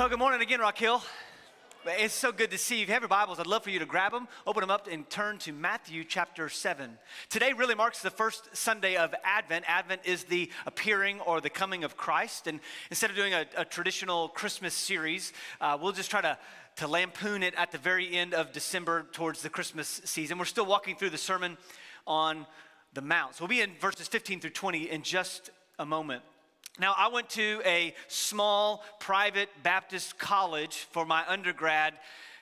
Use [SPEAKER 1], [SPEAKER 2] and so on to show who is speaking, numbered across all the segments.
[SPEAKER 1] Well, good morning again, Hill. It's so good to see you. If you have your Bibles, I'd love for you to grab them, open them up, and turn to Matthew chapter 7. Today really marks the first Sunday of Advent. Advent is the appearing or the coming of Christ. And instead of doing a, a traditional Christmas series, uh, we'll just try to, to lampoon it at the very end of December towards the Christmas season. We're still walking through the Sermon on the Mount. So we'll be in verses 15 through 20 in just a moment. Now, I went to a small private Baptist college for my undergrad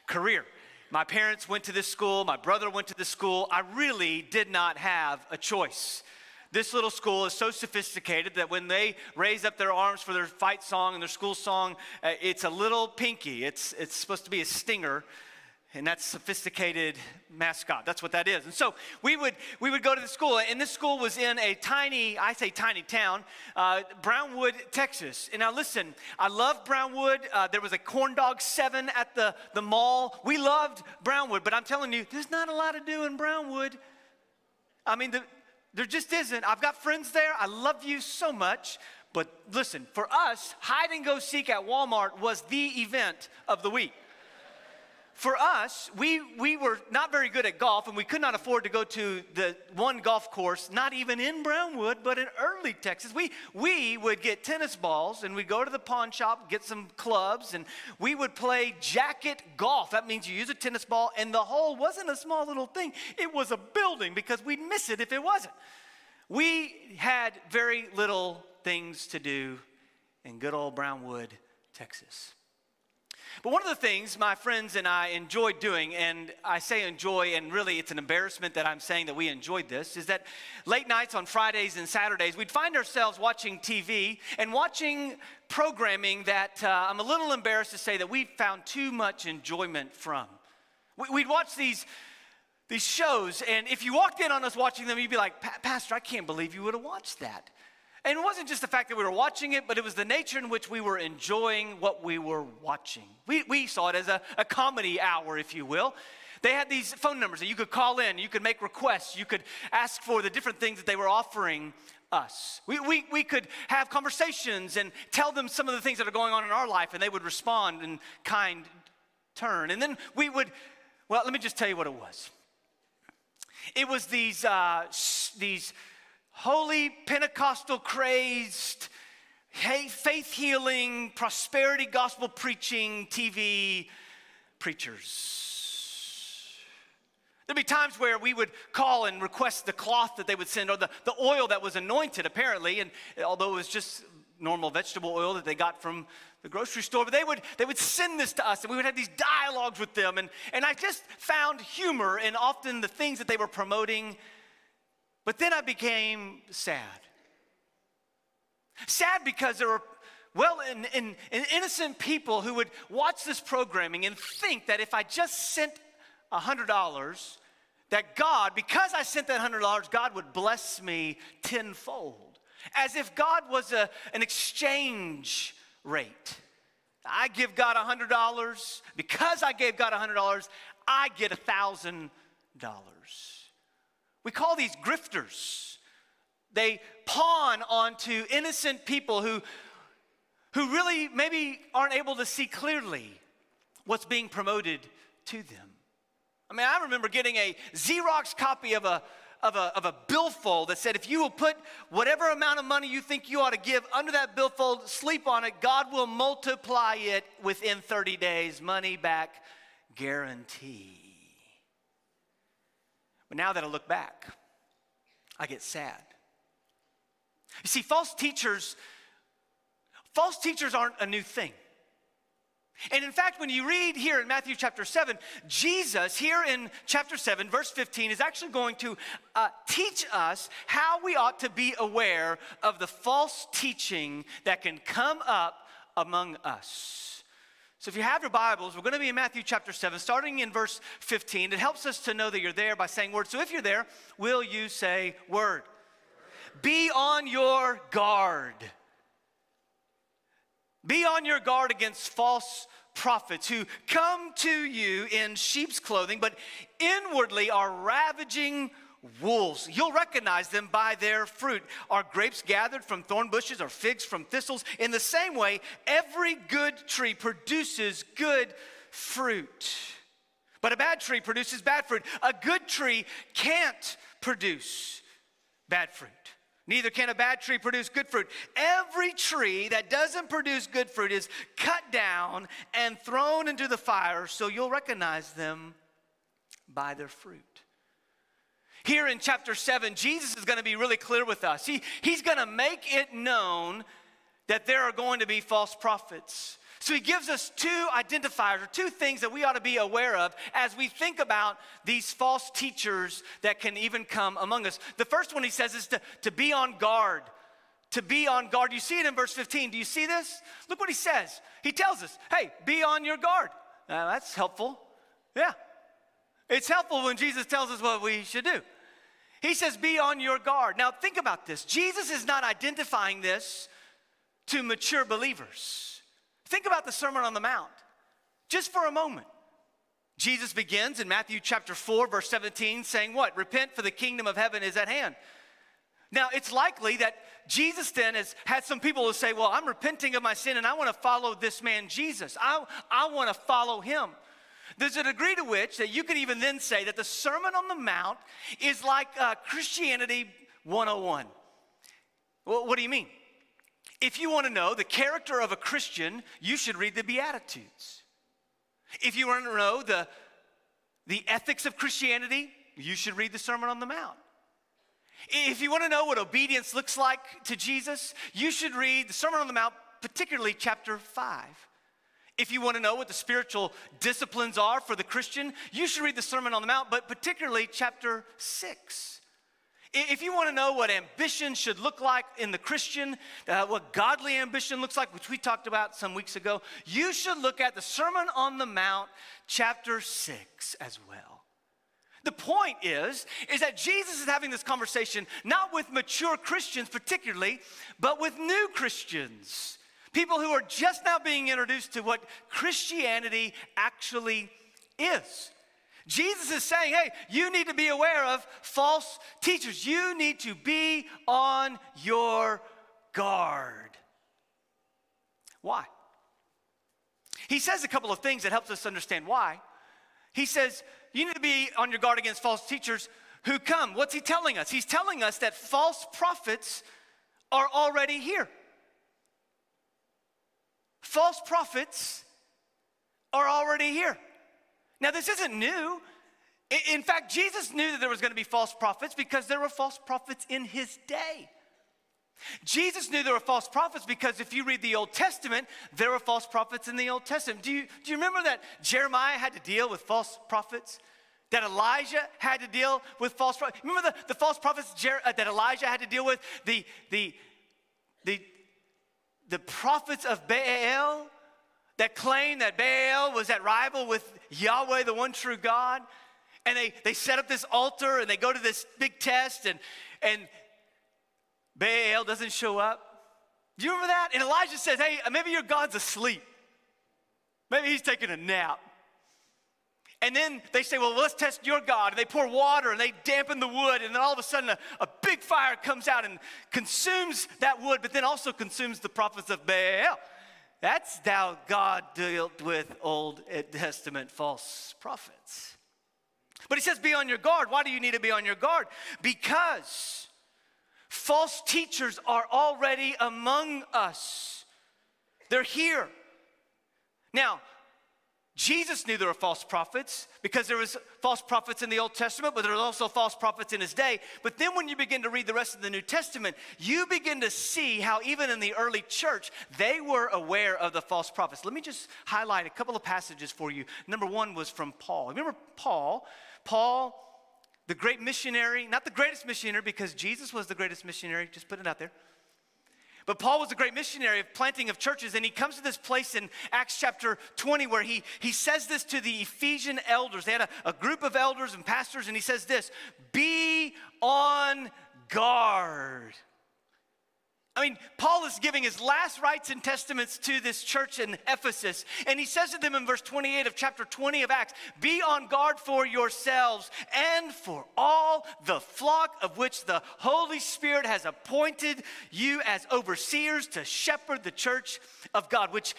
[SPEAKER 1] career. My parents went to this school, my brother went to this school. I really did not have a choice. This little school is so sophisticated that when they raise up their arms for their fight song and their school song, uh, it's a little pinky. It's, it's supposed to be a stinger and that's sophisticated mascot. That's what that is. And so we would we would go to the school and this school was in a tiny i say tiny town uh, brownwood texas. And now listen i love brownwood. Uh, there was a corn dog seven at the, the mall. We loved brownwood but i'm telling you there's not a lot to do in brownwood. I mean the, there just isn't. I've got friends there. I love you so much. But listen for us hide and go seek at walmart was the event of the week for us, we, we were not very good at golf and we could not afford to go to the one golf course, not even in Brownwood, but in early Texas. We, we would get tennis balls and we'd go to the pawn shop, get some clubs, and we would play jacket golf. That means you use a tennis ball, and the hole wasn't a small little thing, it was a building because we'd miss it if it wasn't. We had very little things to do in good old Brownwood, Texas. But one of the things my friends and I enjoyed doing, and I say enjoy, and really it's an embarrassment that I'm saying that we enjoyed this, is that late nights on Fridays and Saturdays, we'd find ourselves watching TV and watching programming that uh, I'm a little embarrassed to say that we found too much enjoyment from. We'd watch these these shows, and if you walked in on us watching them, you'd be like, Pastor, I can't believe you would have watched that. And it wasn't just the fact that we were watching it, but it was the nature in which we were enjoying what we were watching. We, we saw it as a, a comedy hour, if you will. They had these phone numbers that you could call in, you could make requests, you could ask for the different things that they were offering us. We, we, we could have conversations and tell them some of the things that are going on in our life, and they would respond in kind turn. And then we would, well, let me just tell you what it was. It was these, uh, these holy Pentecostal crazed, hey, faith healing, prosperity gospel preaching TV preachers. There'd be times where we would call and request the cloth that they would send or the, the oil that was anointed, apparently, and although it was just normal vegetable oil that they got from the grocery store, but they would, they would send this to us and we would have these dialogues with them. And, and I just found humor in often the things that they were promoting but then I became sad. Sad because there were well in, in, in innocent people who would watch this programming and think that if I just sent $100, that God, because I sent that $100, God would bless me tenfold. As if God was a, an exchange rate. I give God $100. Because I gave God $100, I get $1,000. We call these grifters. They pawn onto innocent people who, who really maybe aren't able to see clearly what's being promoted to them. I mean, I remember getting a Xerox copy of a, of a, of a billfold that said, if you will put whatever amount of money you think you ought to give under that billfold, sleep on it, God will multiply it within 30 days. Money back guarantee. But now that I look back, I get sad. You see, false teachers, false teachers aren't a new thing. And in fact, when you read here in Matthew chapter 7, Jesus, here in chapter 7, verse 15, is actually going to uh, teach us how we ought to be aware of the false teaching that can come up among us. So if you have your Bibles, we're going to be in Matthew chapter 7, starting in verse 15. It helps us to know that you're there by saying word. So if you're there, will you say word? Be on your guard. Be on your guard against false prophets who come to you in sheep's clothing, but inwardly are ravaging wolves. You'll recognize them by their fruit. Are grapes gathered from thorn bushes or figs from thistles? In the same way, every good tree produces good fruit. But a bad tree produces bad fruit. A good tree can't produce bad fruit. Neither can a bad tree produce good fruit. Every tree that doesn't produce good fruit is cut down and thrown into the fire, so you'll recognize them by their fruit. Here in chapter 7, Jesus is going to be really clear with us. He, he's going to make it known that there are going to be false prophets. So he gives us two identifiers or two things that we ought to be aware of as we think about these false teachers that can even come among us. The first one he says is to, to be on guard. To be on guard. You see it in verse 15. Do you see this? Look what he says. He tells us, hey, be on your guard. Uh, that's helpful. Yeah. It's helpful when Jesus tells us what we should do. He says, be on your guard. Now, think about this. Jesus is not identifying this to mature believers. Think about the Sermon on the Mount just for a moment. Jesus begins in Matthew chapter 4, verse 17, saying, What? Repent, for the kingdom of heaven is at hand. Now, it's likely that Jesus then has had some people who say, Well, I'm repenting of my sin and I want to follow this man Jesus. I, I want to follow him. There's a degree to which that you could even then say that the Sermon on the Mount is like uh, Christianity 101. Well, what do you mean? If you want to know the character of a Christian, you should read the Beatitudes. If you want to know the, the ethics of Christianity, you should read the Sermon on the Mount. If you want to know what obedience looks like to Jesus, you should read the Sermon on the Mount, particularly chapter 5. If you want to know what the spiritual disciplines are for the Christian, you should read the Sermon on the Mount, but particularly chapter 6. If you want to know what ambition should look like in the Christian, uh, what godly ambition looks like, which we talked about some weeks ago, you should look at the Sermon on the Mount, chapter 6 as well. The point is, is that Jesus is having this conversation not with mature Christians particularly, but with new Christians. People who are just now being introduced to what Christianity actually is. Jesus is saying, hey, you need to be aware of false teachers. You need to be on your guard. Why? He says a couple of things that helps us understand why. He says, you need to be on your guard against false teachers who come. What's he telling us? He's telling us that false prophets are already here. False prophets are already here. Now, this isn't new. In fact, Jesus knew that there was going to be false prophets because there were false prophets in his day. Jesus knew there were false prophets because if you read the Old Testament, there were false prophets in the Old Testament. Do you, do you remember that Jeremiah had to deal with false prophets? That Elijah had to deal with false prophets? Remember the, the false prophets Jer- uh, that Elijah had to deal with? The, the, the, the prophets of Baal that claimed that Baal was at rival with Yahweh, the one true God. And they, they set up this altar and they go to this big test, and, and Baal doesn't show up. Do you remember that? And Elijah says, Hey, maybe your God's asleep. Maybe he's taking a nap. And then they say, Well, let's test your God. And they pour water and they dampen the wood. And then all of a sudden, a, a big fire comes out and consumes that wood, but then also consumes the prophets of Baal. That's how God dealt with Old Testament false prophets. But he says, be on your guard. Why do you need to be on your guard? Because false teachers are already among us, they're here. Now, Jesus knew there were false prophets because there was false prophets in the Old Testament, but there were also false prophets in his day. But then when you begin to read the rest of the New Testament, you begin to see how even in the early church, they were aware of the false prophets. Let me just highlight a couple of passages for you. Number one was from Paul. Remember Paul? Paul, the great missionary, not the greatest missionary because Jesus was the greatest missionary, just put it out there. But Paul was a great missionary of planting of churches, and he comes to this place in Acts chapter 20 where he, he says this to the Ephesian elders. They had a, a group of elders and pastors, and he says this Be on guard I mean, Paul is giving his last rites and testaments to this church in Ephesus. And he says to them in verse 28 of chapter 20 of Acts Be on guard for yourselves and for all the flock of which the Holy Spirit has appointed you as overseers to shepherd the church of God, which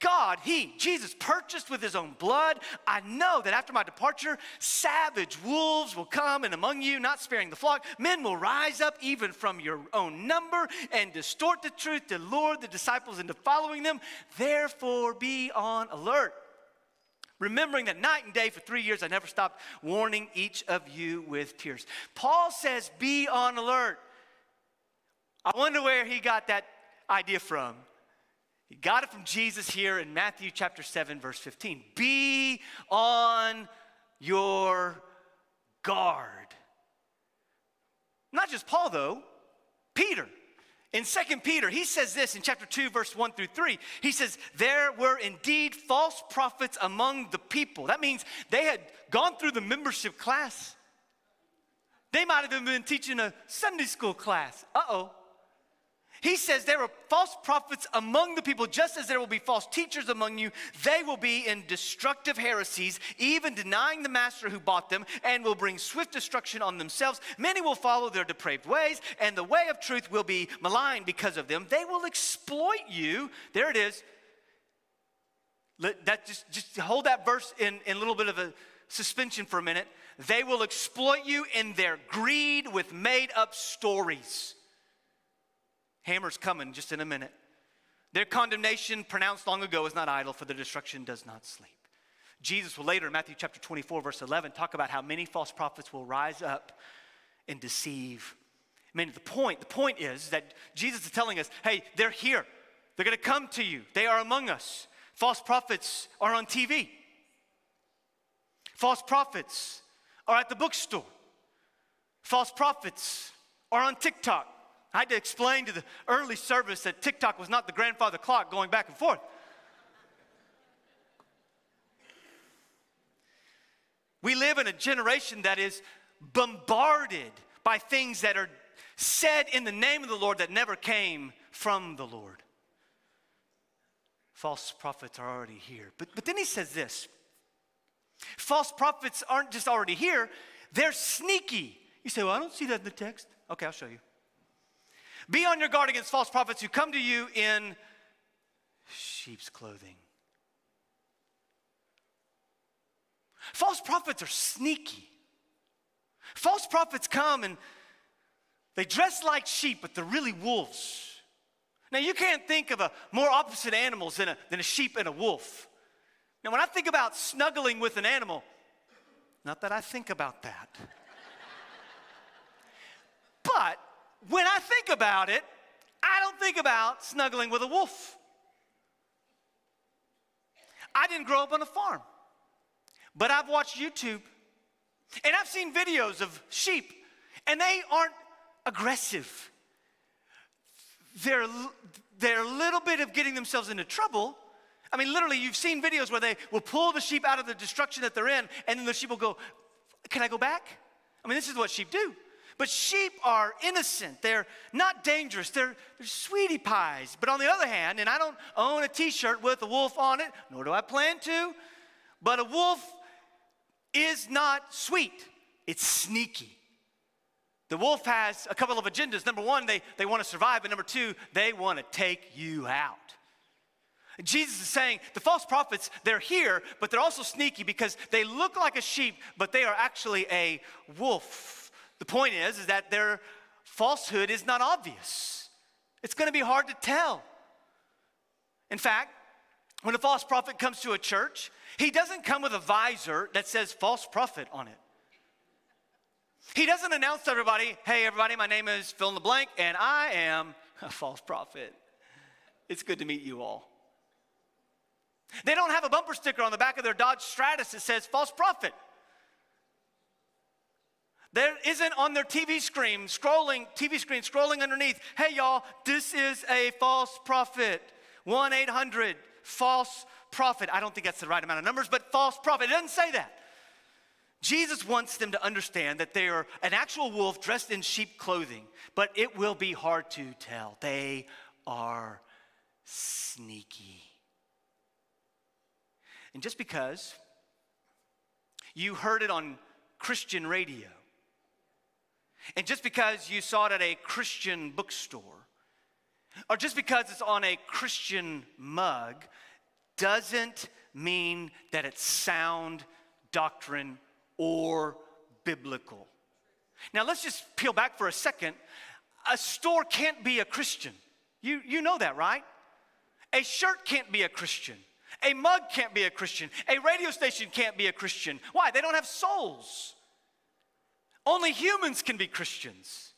[SPEAKER 1] God, He, Jesus, purchased with His own blood. I know that after my departure, savage wolves will come and among you, not sparing the flock. Men will rise up even from your own number and distort the truth to lure the disciples into following them. Therefore, be on alert. Remembering that night and day for three years, I never stopped warning each of you with tears. Paul says, Be on alert. I wonder where he got that idea from. He got it from Jesus here in Matthew chapter 7, verse 15. Be on your guard. Not just Paul, though, Peter. In 2 Peter, he says this in chapter 2, verse 1 through 3. He says, There were indeed false prophets among the people. That means they had gone through the membership class. They might have even been teaching a Sunday school class. Uh oh. He says there are false prophets among the people, just as there will be false teachers among you. They will be in destructive heresies, even denying the master who bought them, and will bring swift destruction on themselves. Many will follow their depraved ways, and the way of truth will be maligned because of them. They will exploit you. There it is. Let, that just, just hold that verse in, in a little bit of a suspension for a minute. They will exploit you in their greed with made up stories. Hammer's coming just in a minute. Their condemnation pronounced long ago is not idle, for their destruction does not sleep. Jesus will later in Matthew chapter 24, verse 11, talk about how many false prophets will rise up and deceive. I mean, the point, the point is that Jesus is telling us, hey, they're here. They're gonna come to you. They are among us. False prophets are on TV. False prophets are at the bookstore. False prophets are on TikTok. I had to explain to the early service that TikTok was not the grandfather clock going back and forth. We live in a generation that is bombarded by things that are said in the name of the Lord that never came from the Lord. False prophets are already here. But, but then he says this false prophets aren't just already here, they're sneaky. You say, Well, I don't see that in the text. Okay, I'll show you. Be on your guard against false prophets who come to you in sheep's clothing. False prophets are sneaky. False prophets come and they dress like sheep, but they're really wolves. Now, you can't think of a more opposite animals than a, than a sheep and a wolf. Now, when I think about snuggling with an animal, not that I think about that, but when I think about it, I don't think about snuggling with a wolf. I didn't grow up on a farm, but I've watched YouTube and I've seen videos of sheep, and they aren't aggressive. They're, they're a little bit of getting themselves into trouble. I mean, literally, you've seen videos where they will pull the sheep out of the destruction that they're in, and then the sheep will go, Can I go back? I mean, this is what sheep do. But sheep are innocent. They're not dangerous. They're, they're sweetie pies. But on the other hand, and I don't own a t shirt with a wolf on it, nor do I plan to, but a wolf is not sweet, it's sneaky. The wolf has a couple of agendas. Number one, they, they want to survive, and number two, they want to take you out. Jesus is saying the false prophets, they're here, but they're also sneaky because they look like a sheep, but they are actually a wolf. The point is, is that their falsehood is not obvious. It's going to be hard to tell. In fact, when a false prophet comes to a church, he doesn't come with a visor that says false prophet on it. He doesn't announce to everybody, hey, everybody, my name is fill in the blank, and I am a false prophet. It's good to meet you all. They don't have a bumper sticker on the back of their Dodge Stratus that says false prophet. There isn't on their TV screen, scrolling, TV screen, scrolling underneath, hey y'all, this is a false prophet. 1 800 false prophet. I don't think that's the right amount of numbers, but false prophet. It doesn't say that. Jesus wants them to understand that they are an actual wolf dressed in sheep clothing, but it will be hard to tell. They are sneaky. And just because you heard it on Christian radio, and just because you saw it at a Christian bookstore, or just because it's on a Christian mug, doesn't mean that it's sound doctrine or biblical. Now, let's just peel back for a second. A store can't be a Christian. You, you know that, right? A shirt can't be a Christian. A mug can't be a Christian. A radio station can't be a Christian. Why? They don't have souls. Only humans can be Christians.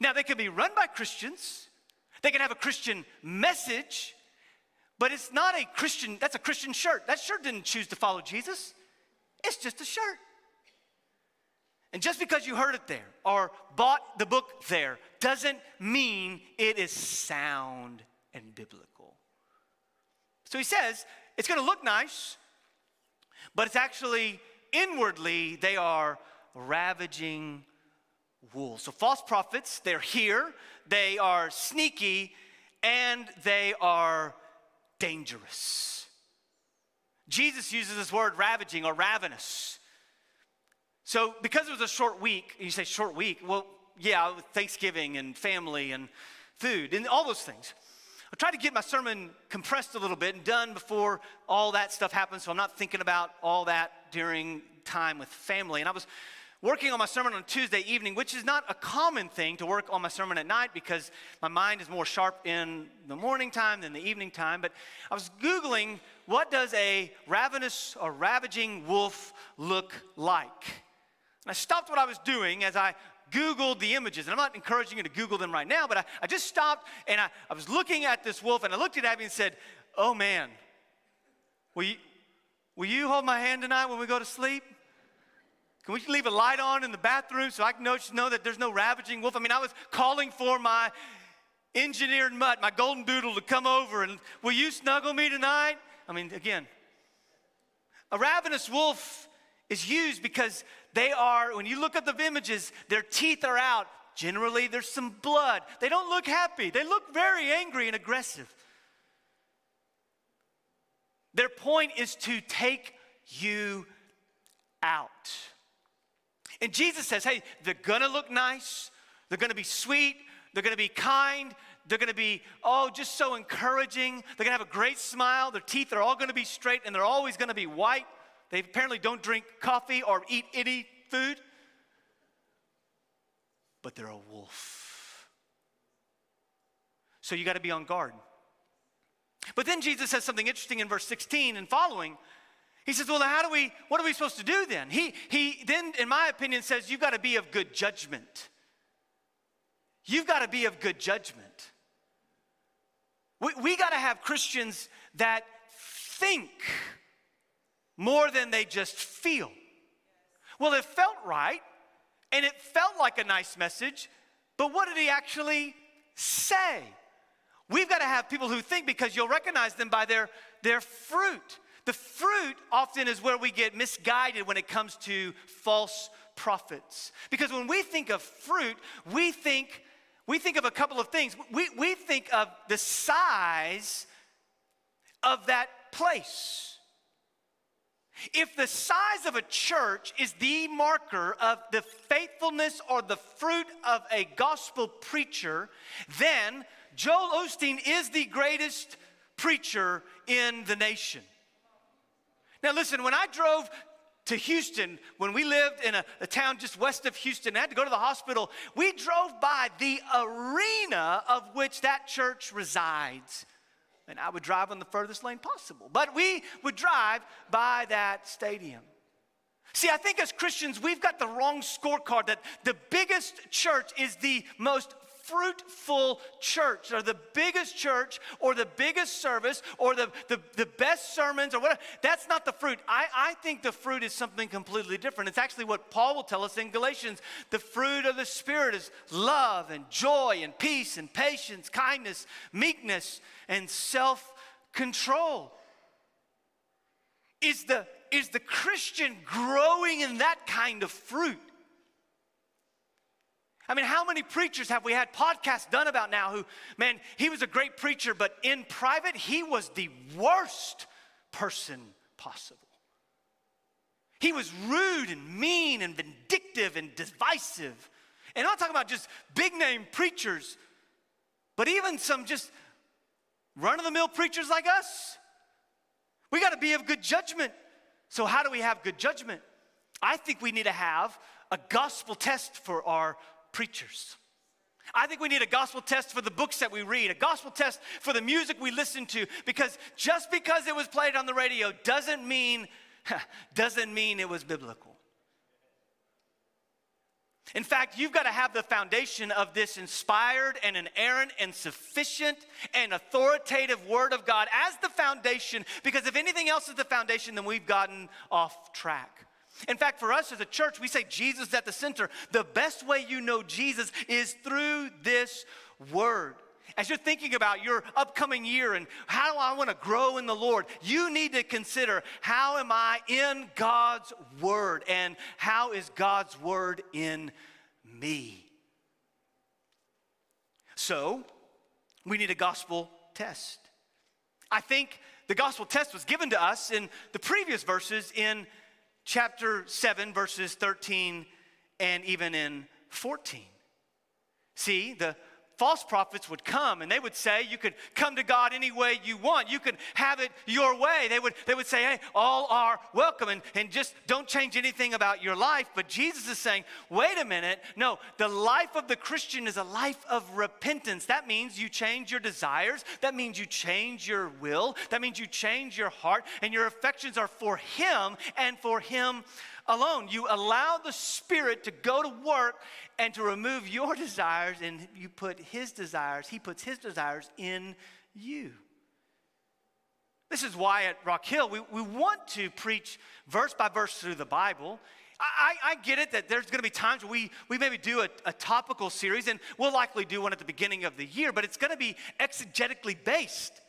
[SPEAKER 1] Now, they can be run by Christians, they can have a Christian message, but it's not a Christian, that's a Christian shirt. That shirt didn't choose to follow Jesus, it's just a shirt. And just because you heard it there or bought the book there doesn't mean it is sound and biblical. So he says it's going to look nice, but it's actually inwardly they are ravaging wolves. So false prophets, they're here, they are sneaky, and they are dangerous. Jesus uses this word ravaging or ravenous. So, because it was a short week, you say short week, well, yeah, Thanksgiving and family and food and all those things. I tried to get my sermon compressed a little bit and done before all that stuff happened, so I'm not thinking about all that during time with family. And I was working on my sermon on Tuesday evening, which is not a common thing to work on my sermon at night because my mind is more sharp in the morning time than the evening time. But I was Googling what does a ravenous or ravaging wolf look like? And I stopped what I was doing as I Googled the images. And I'm not encouraging you to Google them right now, but I, I just stopped and I, I was looking at this wolf and I looked at Abby and said, Oh man, will you, will you hold my hand tonight when we go to sleep? Can we leave a light on in the bathroom so I can know, know that there's no ravaging wolf? I mean, I was calling for my engineered mutt, my golden doodle, to come over and will you snuggle me tonight? I mean, again, a ravenous wolf is used because they are, when you look at the images, their teeth are out. Generally, there's some blood. They don't look happy, they look very angry and aggressive. Their point is to take you out. And Jesus says, hey, they're gonna look nice, they're gonna be sweet, they're gonna be kind, they're gonna be, oh, just so encouraging. They're gonna have a great smile, their teeth are all gonna be straight, and they're always gonna be white. They apparently don't drink coffee or eat any food, but they're a wolf. So you gotta be on guard. But then Jesus says something interesting in verse 16 and following. He says, Well, how do we, what are we supposed to do then? He, he then, in my opinion, says, You've got to be of good judgment. You've got to be of good judgment. We, we got to have Christians that think more than they just feel. Well, it felt right and it felt like a nice message, but what did he actually say? We've got to have people who think because you'll recognize them by their, their fruit. The fruit often is where we get misguided when it comes to false prophets. Because when we think of fruit, we think we think of a couple of things. We, we think of the size of that place. If the size of a church is the marker of the faithfulness or the fruit of a gospel preacher, then Joel Osteen is the greatest preacher in the nation. Now, listen, when I drove to Houston, when we lived in a, a, town just west of Houston, I had to go to the hospital. We drove by the arena of which that church resides. And I would drive on the furthest lane possible. But we would drive by that stadium. See, I think as Christians, we've got the wrong scorecard that the biggest church is the most fruitful church or the biggest church or the biggest service or the, the, the best sermons or whatever. That's not the fruit. I, I think the fruit is something completely different. It's actually what Paul will tell us in Galatians. The fruit of the Spirit is love and joy and peace and patience, kindness, meekness, and self control. Is the is the Christian growing in that kind of fruit? I mean, how many preachers have we had podcasts done about now who, man, he was a great preacher, but in private, he was the worst person possible. He was rude and mean and vindictive and divisive. And I'm not talking about just big name preachers, but even some just run of the mill preachers like us. We got to be of good judgment. So, how do we have good judgment? I think we need to have a gospel test for our preachers. I think we need a gospel test for the books that we read, a gospel test for the music we listen to, because just because it was played on the radio doesn't mean, doesn't mean it was biblical. In fact, you've got to have the foundation of this inspired and inerrant and sufficient and authoritative Word of God as the foundation, because if anything else is the foundation, then we've gotten off track. In fact, for us as a church, we say Jesus is at the center. The best way you know Jesus is through this Word. As you're thinking about your upcoming year and how do I want to grow in the Lord, you need to consider how am I in God's Word and how is God's Word in me? So, we need a gospel test. I think the gospel test was given to us in the previous verses in chapter 7, verses 13 and even in 14. See, the false prophets would come and they would say you could come to god any way you want. You can have it your way. They would they would say hey all are welcome. And, and just don't change anything about your life. But jesus is saying wait a minute. No the life of the christian is a life of repentance. That means you change your desires. That means you change your will. That means you change your heart. And your affections are for him and for him alone. You allow the Spirit to go to work and to remove your desires, and you put His desires, He puts His desires in you. This is why at Rock Hill we, we want to preach verse by verse through the Bible. I, I, get it that there's going to be times where we, we maybe do a, a, topical series, and we'll likely do one at the beginning of the year, but it's going to be exegetically based.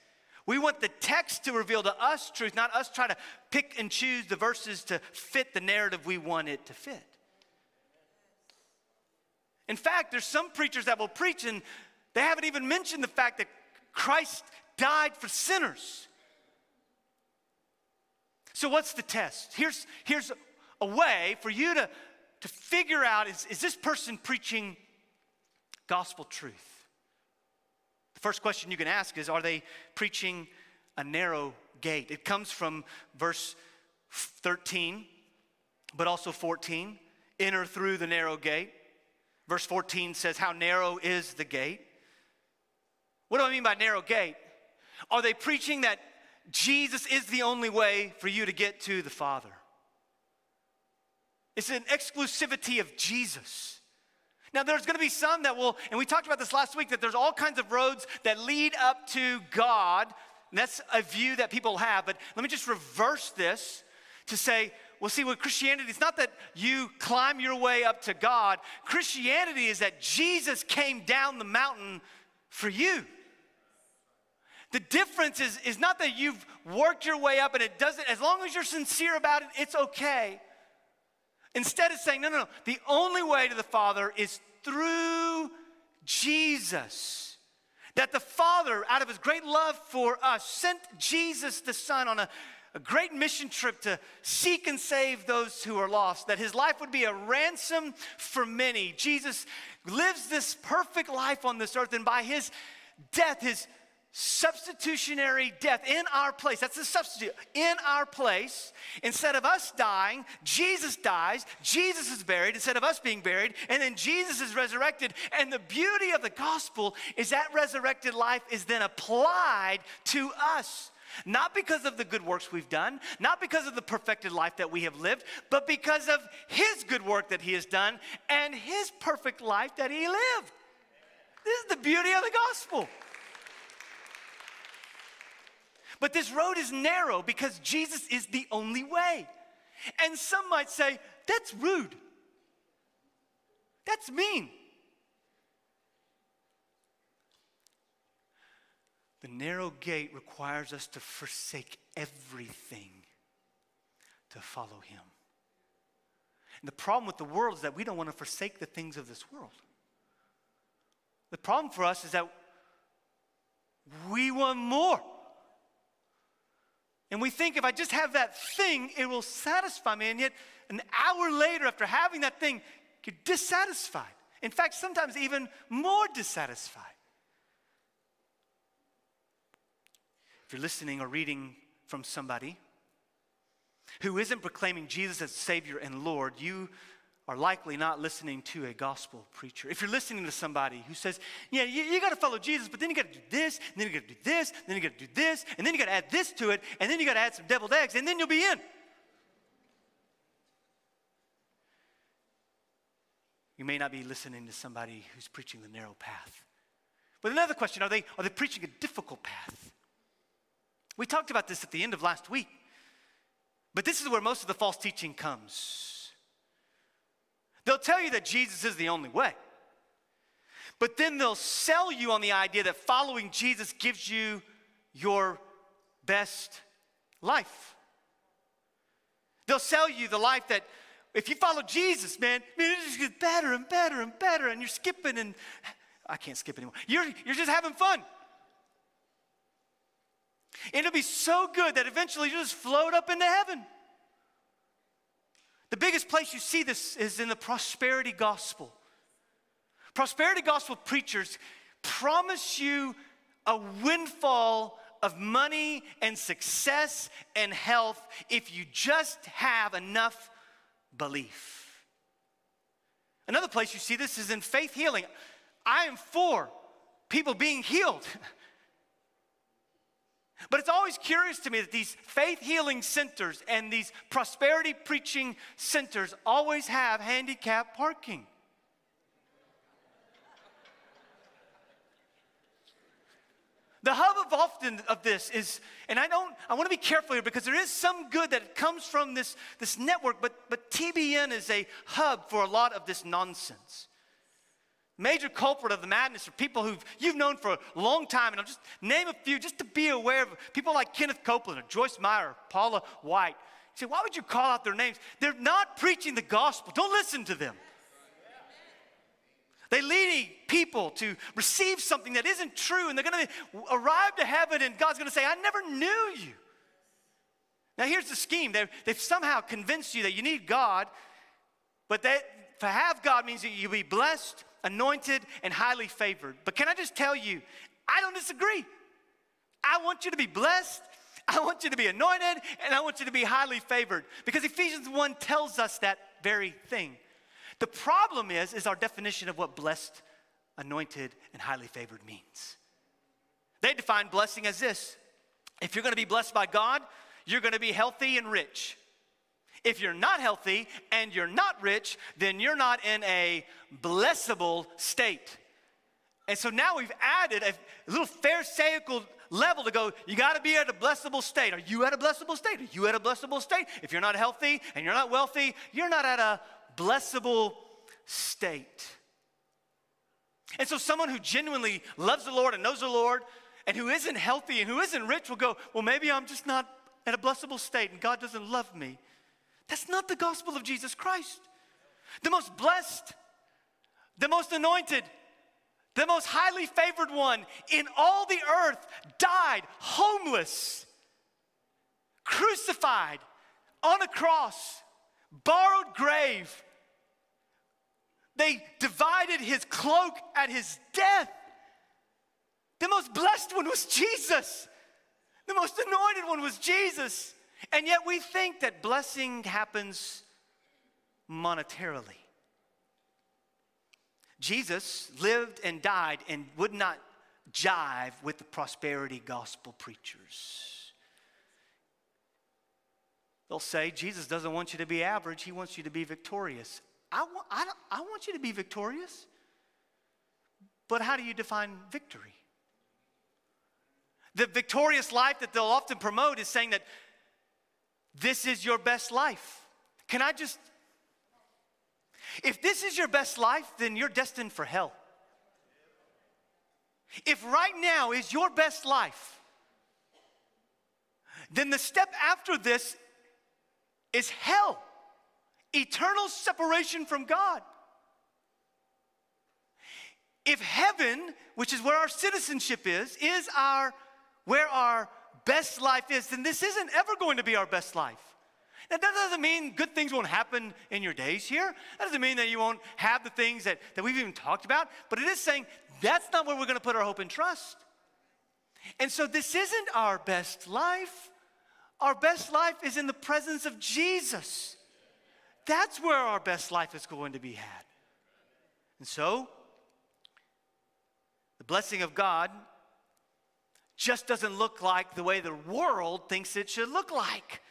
[SPEAKER 1] We want the text to reveal to us truth, not us try to pick and choose the verses to fit the narrative we want it to fit. In fact, there's some preachers that will preach and they haven't even mentioned the fact that Christ died for sinners. So, what's the test? Here's, here's a way for you to, to figure out is, is this person preaching gospel truth? First question you can ask is Are they preaching a narrow gate? It comes from verse 13, but also 14. Enter through the narrow gate. Verse 14 says, How narrow is the gate? What do I mean by narrow gate? Are they preaching that Jesus is the only way for you to get to the Father? It's an exclusivity of Jesus. Now, there's going to be some that will, and we talked about this last week, that there's all kinds of roads that lead up to God. that's a view that people have. But let me just reverse this to say, well, see, with Christianity, it's not that you climb your way up to God. Christianity is that Jesus came down the mountain for you. The difference is, is not that you've worked your way up and it doesn't, as long as you're sincere about it, it's okay. Instead of saying, no, no, no, the only way to the Father is through Jesus. That the Father, out of his great love for us, sent Jesus the Son on a, a great mission trip to seek and save those who are lost. That his life would be a ransom for many. Jesus lives this perfect life on this earth, and by his death, his substitutionary death in our place. That's the substitute. In our place, instead of us dying, Jesus dies, Jesus is buried instead of us being buried, and then Jesus is resurrected. And the beauty of the gospel is that resurrected life is then applied to us. Not because of the good works we've done, not because of the perfected life that we have lived, but because of His good work that He has done and His perfect life that He lived. This is the beauty of the gospel. But this road is narrow because Jesus is the only way. And some might say, that's rude. That's mean. The narrow gate requires us to forsake everything to follow him. And the problem with the world is that we don't want to forsake the things of this world. The problem for us is that we want more. And we think if I just have that thing, it will satisfy me. And yet, an hour later, after having that thing, you're dissatisfied. In fact, sometimes even more dissatisfied. If you're listening or reading from somebody who isn't proclaiming Jesus as Savior and Lord, you are likely not listening to a gospel preacher. If you're listening to somebody who says, Yeah, you, you got to follow Jesus, but then you got to do this, and then you got to do this, then you got to do this, and then you got to add this to it, and then you got to add some deviled eggs, and then you'll be in. You may not be listening to somebody who's preaching the narrow path. But another question are they, are they preaching a difficult path? We talked about this at the end of last week. But this is where most of the false teaching comes. They'll tell you that Jesus is the only way. But then they'll sell you on the idea that following Jesus gives you your best life. They'll sell you the life that if you follow Jesus, man, man, it just gets better and better and better, and you're skipping and I can't skip anymore. You're, you're just having fun. And it'll be so good that eventually you'll just float up into heaven. The biggest place you see this is in the prosperity gospel. Prosperity gospel preachers promise you a windfall of money and success and health if you just have enough belief. Another place you see this is in faith healing. I am for people being healed. But it's always curious to me that these faith healing centers and these prosperity preaching centers always have handicap parking. The hub of often of this is, and I don't, I want to be careful here because there is some good that comes from this, this network, but, but TBN is a hub for a lot of this nonsense major culprit of the madness are people who you've known for a long time. And I'll just name a few just to be aware of people like Kenneth Copeland or Joyce Meyer, Paula White. You say, why would you call out their names? They're not preaching the gospel. Don't listen to them. They lead people to receive something that isn't true, and they're going to arrive to heaven, and God's going to say, I never knew you. Now, here's the scheme they've, they've somehow convinced you that you need God, but that to have God means that you'll be blessed, anointed, and highly favored. But can I just tell you, I don't disagree. I want you to be blessed. I want you to be anointed and I want you to be highly favored because Ephesians 1 tells us that very thing. The problem is is our definition of what blessed, anointed and highly favored means. They define blessing as this. If you're going to be blessed by God, you're going to be healthy and rich. If you're not healthy and you're not rich, then you're not in a blessable state. And so now we've added a little pharisaical level to go, you got to be at a blessable state. Are you at a blessable state? Are you at a blessable state? If you're not healthy and you're not wealthy, you're not at a blessable state. And so someone who genuinely loves the Lord and knows the Lord and who isn't healthy and who isn't rich will go, well, maybe I'm just not at a blessable state and God doesn't love me. That's not the gospel of Jesus Christ. The most blessed, the most anointed, the most highly favored one in all the earth died homeless, crucified on a cross, borrowed grave. They divided his cloak at his death. The most blessed one was Jesus. The most anointed one was Jesus. And yet we think that blessing happens monetarily. Jesus lived and died and would not jive with the prosperity gospel preachers. They'll say, Jesus doesn't want you to be average, he wants you to be victorious. I, wa- I, I want you to be victorious. But how do you define victory? The victorious life that they'll often promote is saying that this is your best life. Can I just, if this is your best life, then you're destined for hell. If right now is your best life, then the step after this is hell, eternal separation from God. If heaven, which is where our citizenship is, is our where our best life is, then this isn't ever going to be our best life. Now, that doesn't mean good things won't happen in your days here. That doesn't mean that you won't have the things that, that we've even talked about, but it is saying that's not where we're going to put our hope and trust. And so this isn't our best life. Our best life is in the presence of Jesus. That's where our best life is going to be had. And so, the blessing of God just doesn't look like the way the world thinks it should look like.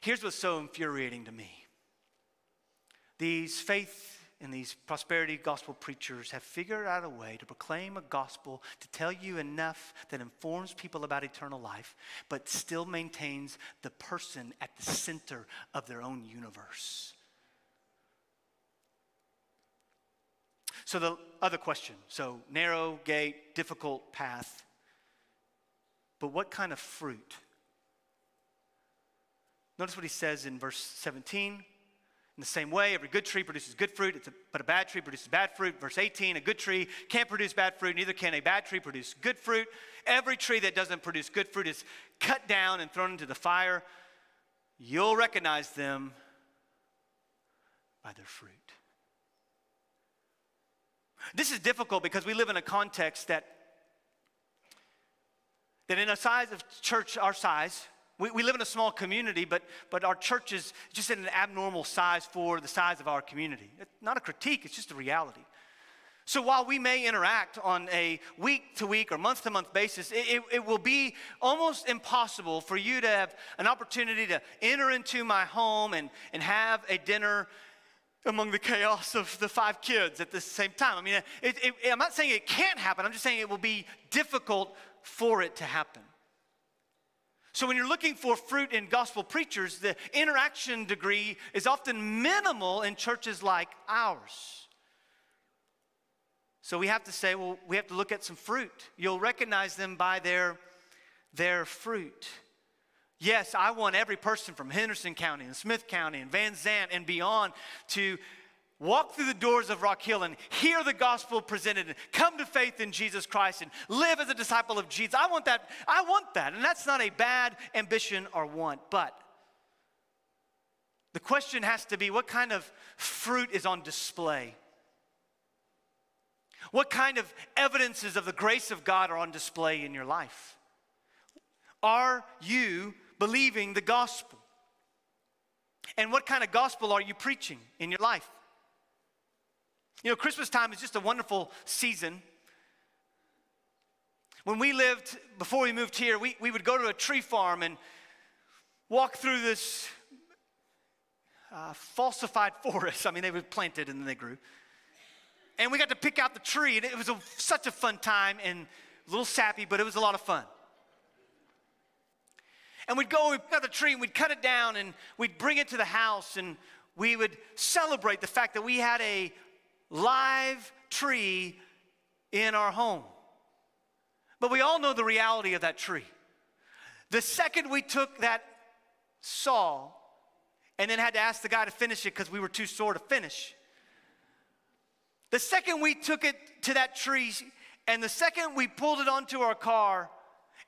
[SPEAKER 1] Here's what's so infuriating to me these faith and these prosperity gospel preachers have figured out a way to proclaim a gospel to tell you enough that informs people about eternal life, but still maintains the person at the center of their own universe. So, the other question so, narrow gate, difficult path, but what kind of fruit? Notice what he says in verse 17. In the same way, every good tree produces good fruit, a, but a bad tree produces bad fruit. Verse 18, a good tree can't produce bad fruit, neither can a bad tree produce good fruit. Every tree that doesn't produce good fruit is cut down and thrown into the fire. You'll recognize them by their fruit. This is difficult because we live in a context that, that in a size of church our size, we, we live in a small community, but, but our church is just in an abnormal size for the size of our community. It's not a critique, it's just a reality. So while we may interact on a week to week or month to month basis, it, it, it, will be almost impossible for you to have an opportunity to enter into my home and, and have a dinner among the chaos of the five kids at the same time. I mean, it, it, I'm not saying it can't happen, I'm just saying it will be difficult for it to happen. So, when you're looking for fruit in gospel preachers, the interaction degree is often minimal in churches like ours. So, we have to say, well, we have to look at some fruit. You'll recognize them by their, their fruit. Yes, I want every person from Henderson County and Smith County and Van Zandt and beyond to walk through the doors of Rock Hill and hear the gospel presented and come to faith in Jesus Christ and live as a disciple of Jesus. I want that. I want that. And that's not a bad ambition or want. But the question has to be what kind of fruit is on display? What kind of evidences of the grace of God are on display in your life? Are you believing the gospel? And what kind of gospel are you preaching in your life? You know, Christmas time is just a wonderful season. When we lived, before we moved here, we, we would go to a tree farm and walk through this uh, falsified forest. I mean, they were planted and then they grew. And we got to pick out the tree, and it was a, such a fun time and a little sappy, but it was a lot of fun. And we'd go we'd cut the tree and we'd cut it down and we'd bring it to the house and we would celebrate the fact that we had a live tree in our home. But we all know the reality of that tree. The second we took that saw and then had to ask the guy to finish it because we were too sore to finish, the second we took it to that tree and the second we pulled it onto our car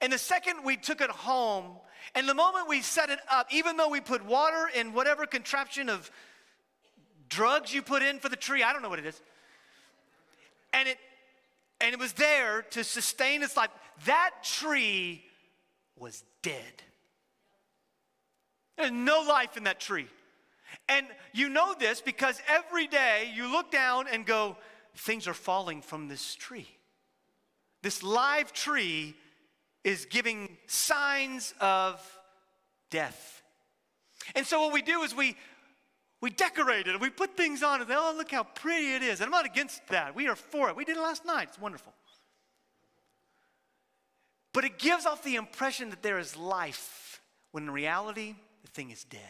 [SPEAKER 1] and the second we took it home and the moment we set it up, even though we put water in whatever contraption of drugs you put in for the tree, I don't know what it is. And it and it was there to sustain its life. That tree was dead. There's no life in that tree. And you know this because every day you look down and go, things are falling from this tree. This live tree is giving signs of death. And so what we do is we we decorate it, we put things on it. Oh, look how pretty it is. And I'm not against that. We are for it. We did it last night. It's wonderful. But it gives off the impression that there is life, when in reality, the thing is dead.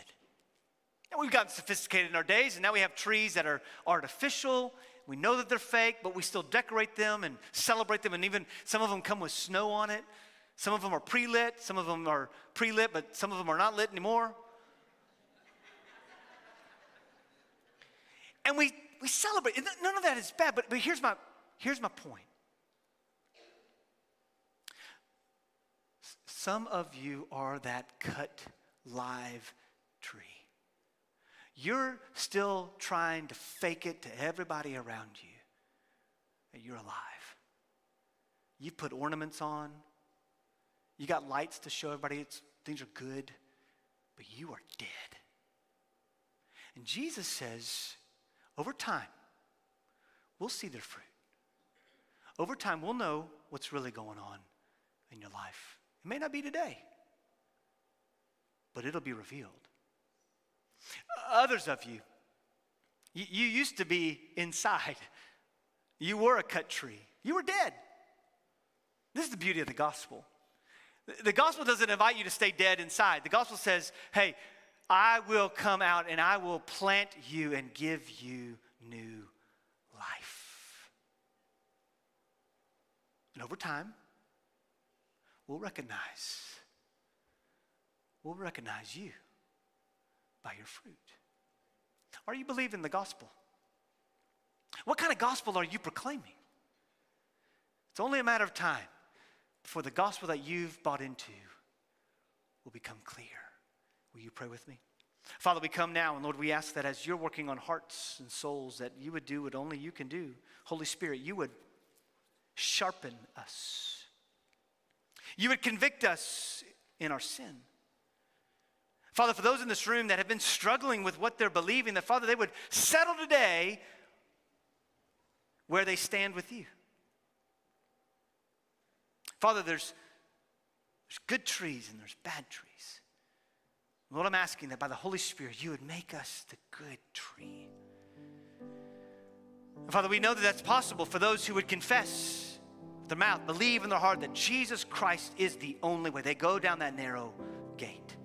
[SPEAKER 1] And we've gotten sophisticated in our days, and now we have trees that are artificial. We know that they're fake, but we still decorate them and celebrate them, and even some of them come with snow on it. Some of them are pre lit, some of them are pre lit, but some of them are not lit anymore. And we, we celebrate. None of that is bad, but, but here's, my, here's my point. Some of you are that cut live tree. You're still trying to fake it to everybody around you that you're alive. You put ornaments on, you got lights to show everybody things are good, but you are dead. And Jesus says, over time, we'll see their fruit. Over time, we'll know what's really going on in your life. It may not be today, but it'll be revealed. Others of you, you, you used to be inside. You were a cut tree. You were dead. This is the beauty of the gospel. The gospel doesn't invite you to stay dead inside. The gospel says, hey, I will come out and I will plant you and give you new life. And over time, we'll recognize, we'll recognize you by your fruit. Are you believing the gospel? What kind of gospel are you proclaiming? It's only a matter of time before the gospel that you've bought into will become clear. Will you pray with me? Father, we come now, and Lord, we ask that as you're working on hearts and souls, that you would do what only you can do. Holy Spirit, you would sharpen us. You would convict us in our sin. Father, for those in this room that have been struggling with what they're believing, that Father, they would settle today where they stand with you. Father, there's, there's good trees and there's bad trees. Lord, I'm asking that by the Holy Spirit, you would make us the good tree. And Father, we know that that's possible for those who would confess with their mouth, believe in their heart that Jesus Christ is the only way. They go down that narrow gate,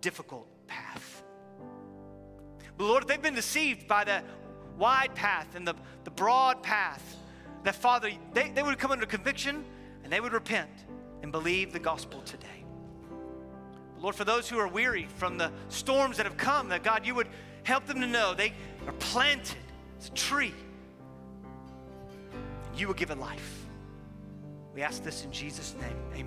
[SPEAKER 1] difficult path. But Lord, if they've been deceived by the wide path and the, the broad path, that Father, they, they would come under conviction and they would repent and believe the gospel today. Lord, for those who are weary from the storms that have come, that God, you would help them to know they are planted as a tree. You will give it life. We ask this in Jesus' name. Amen.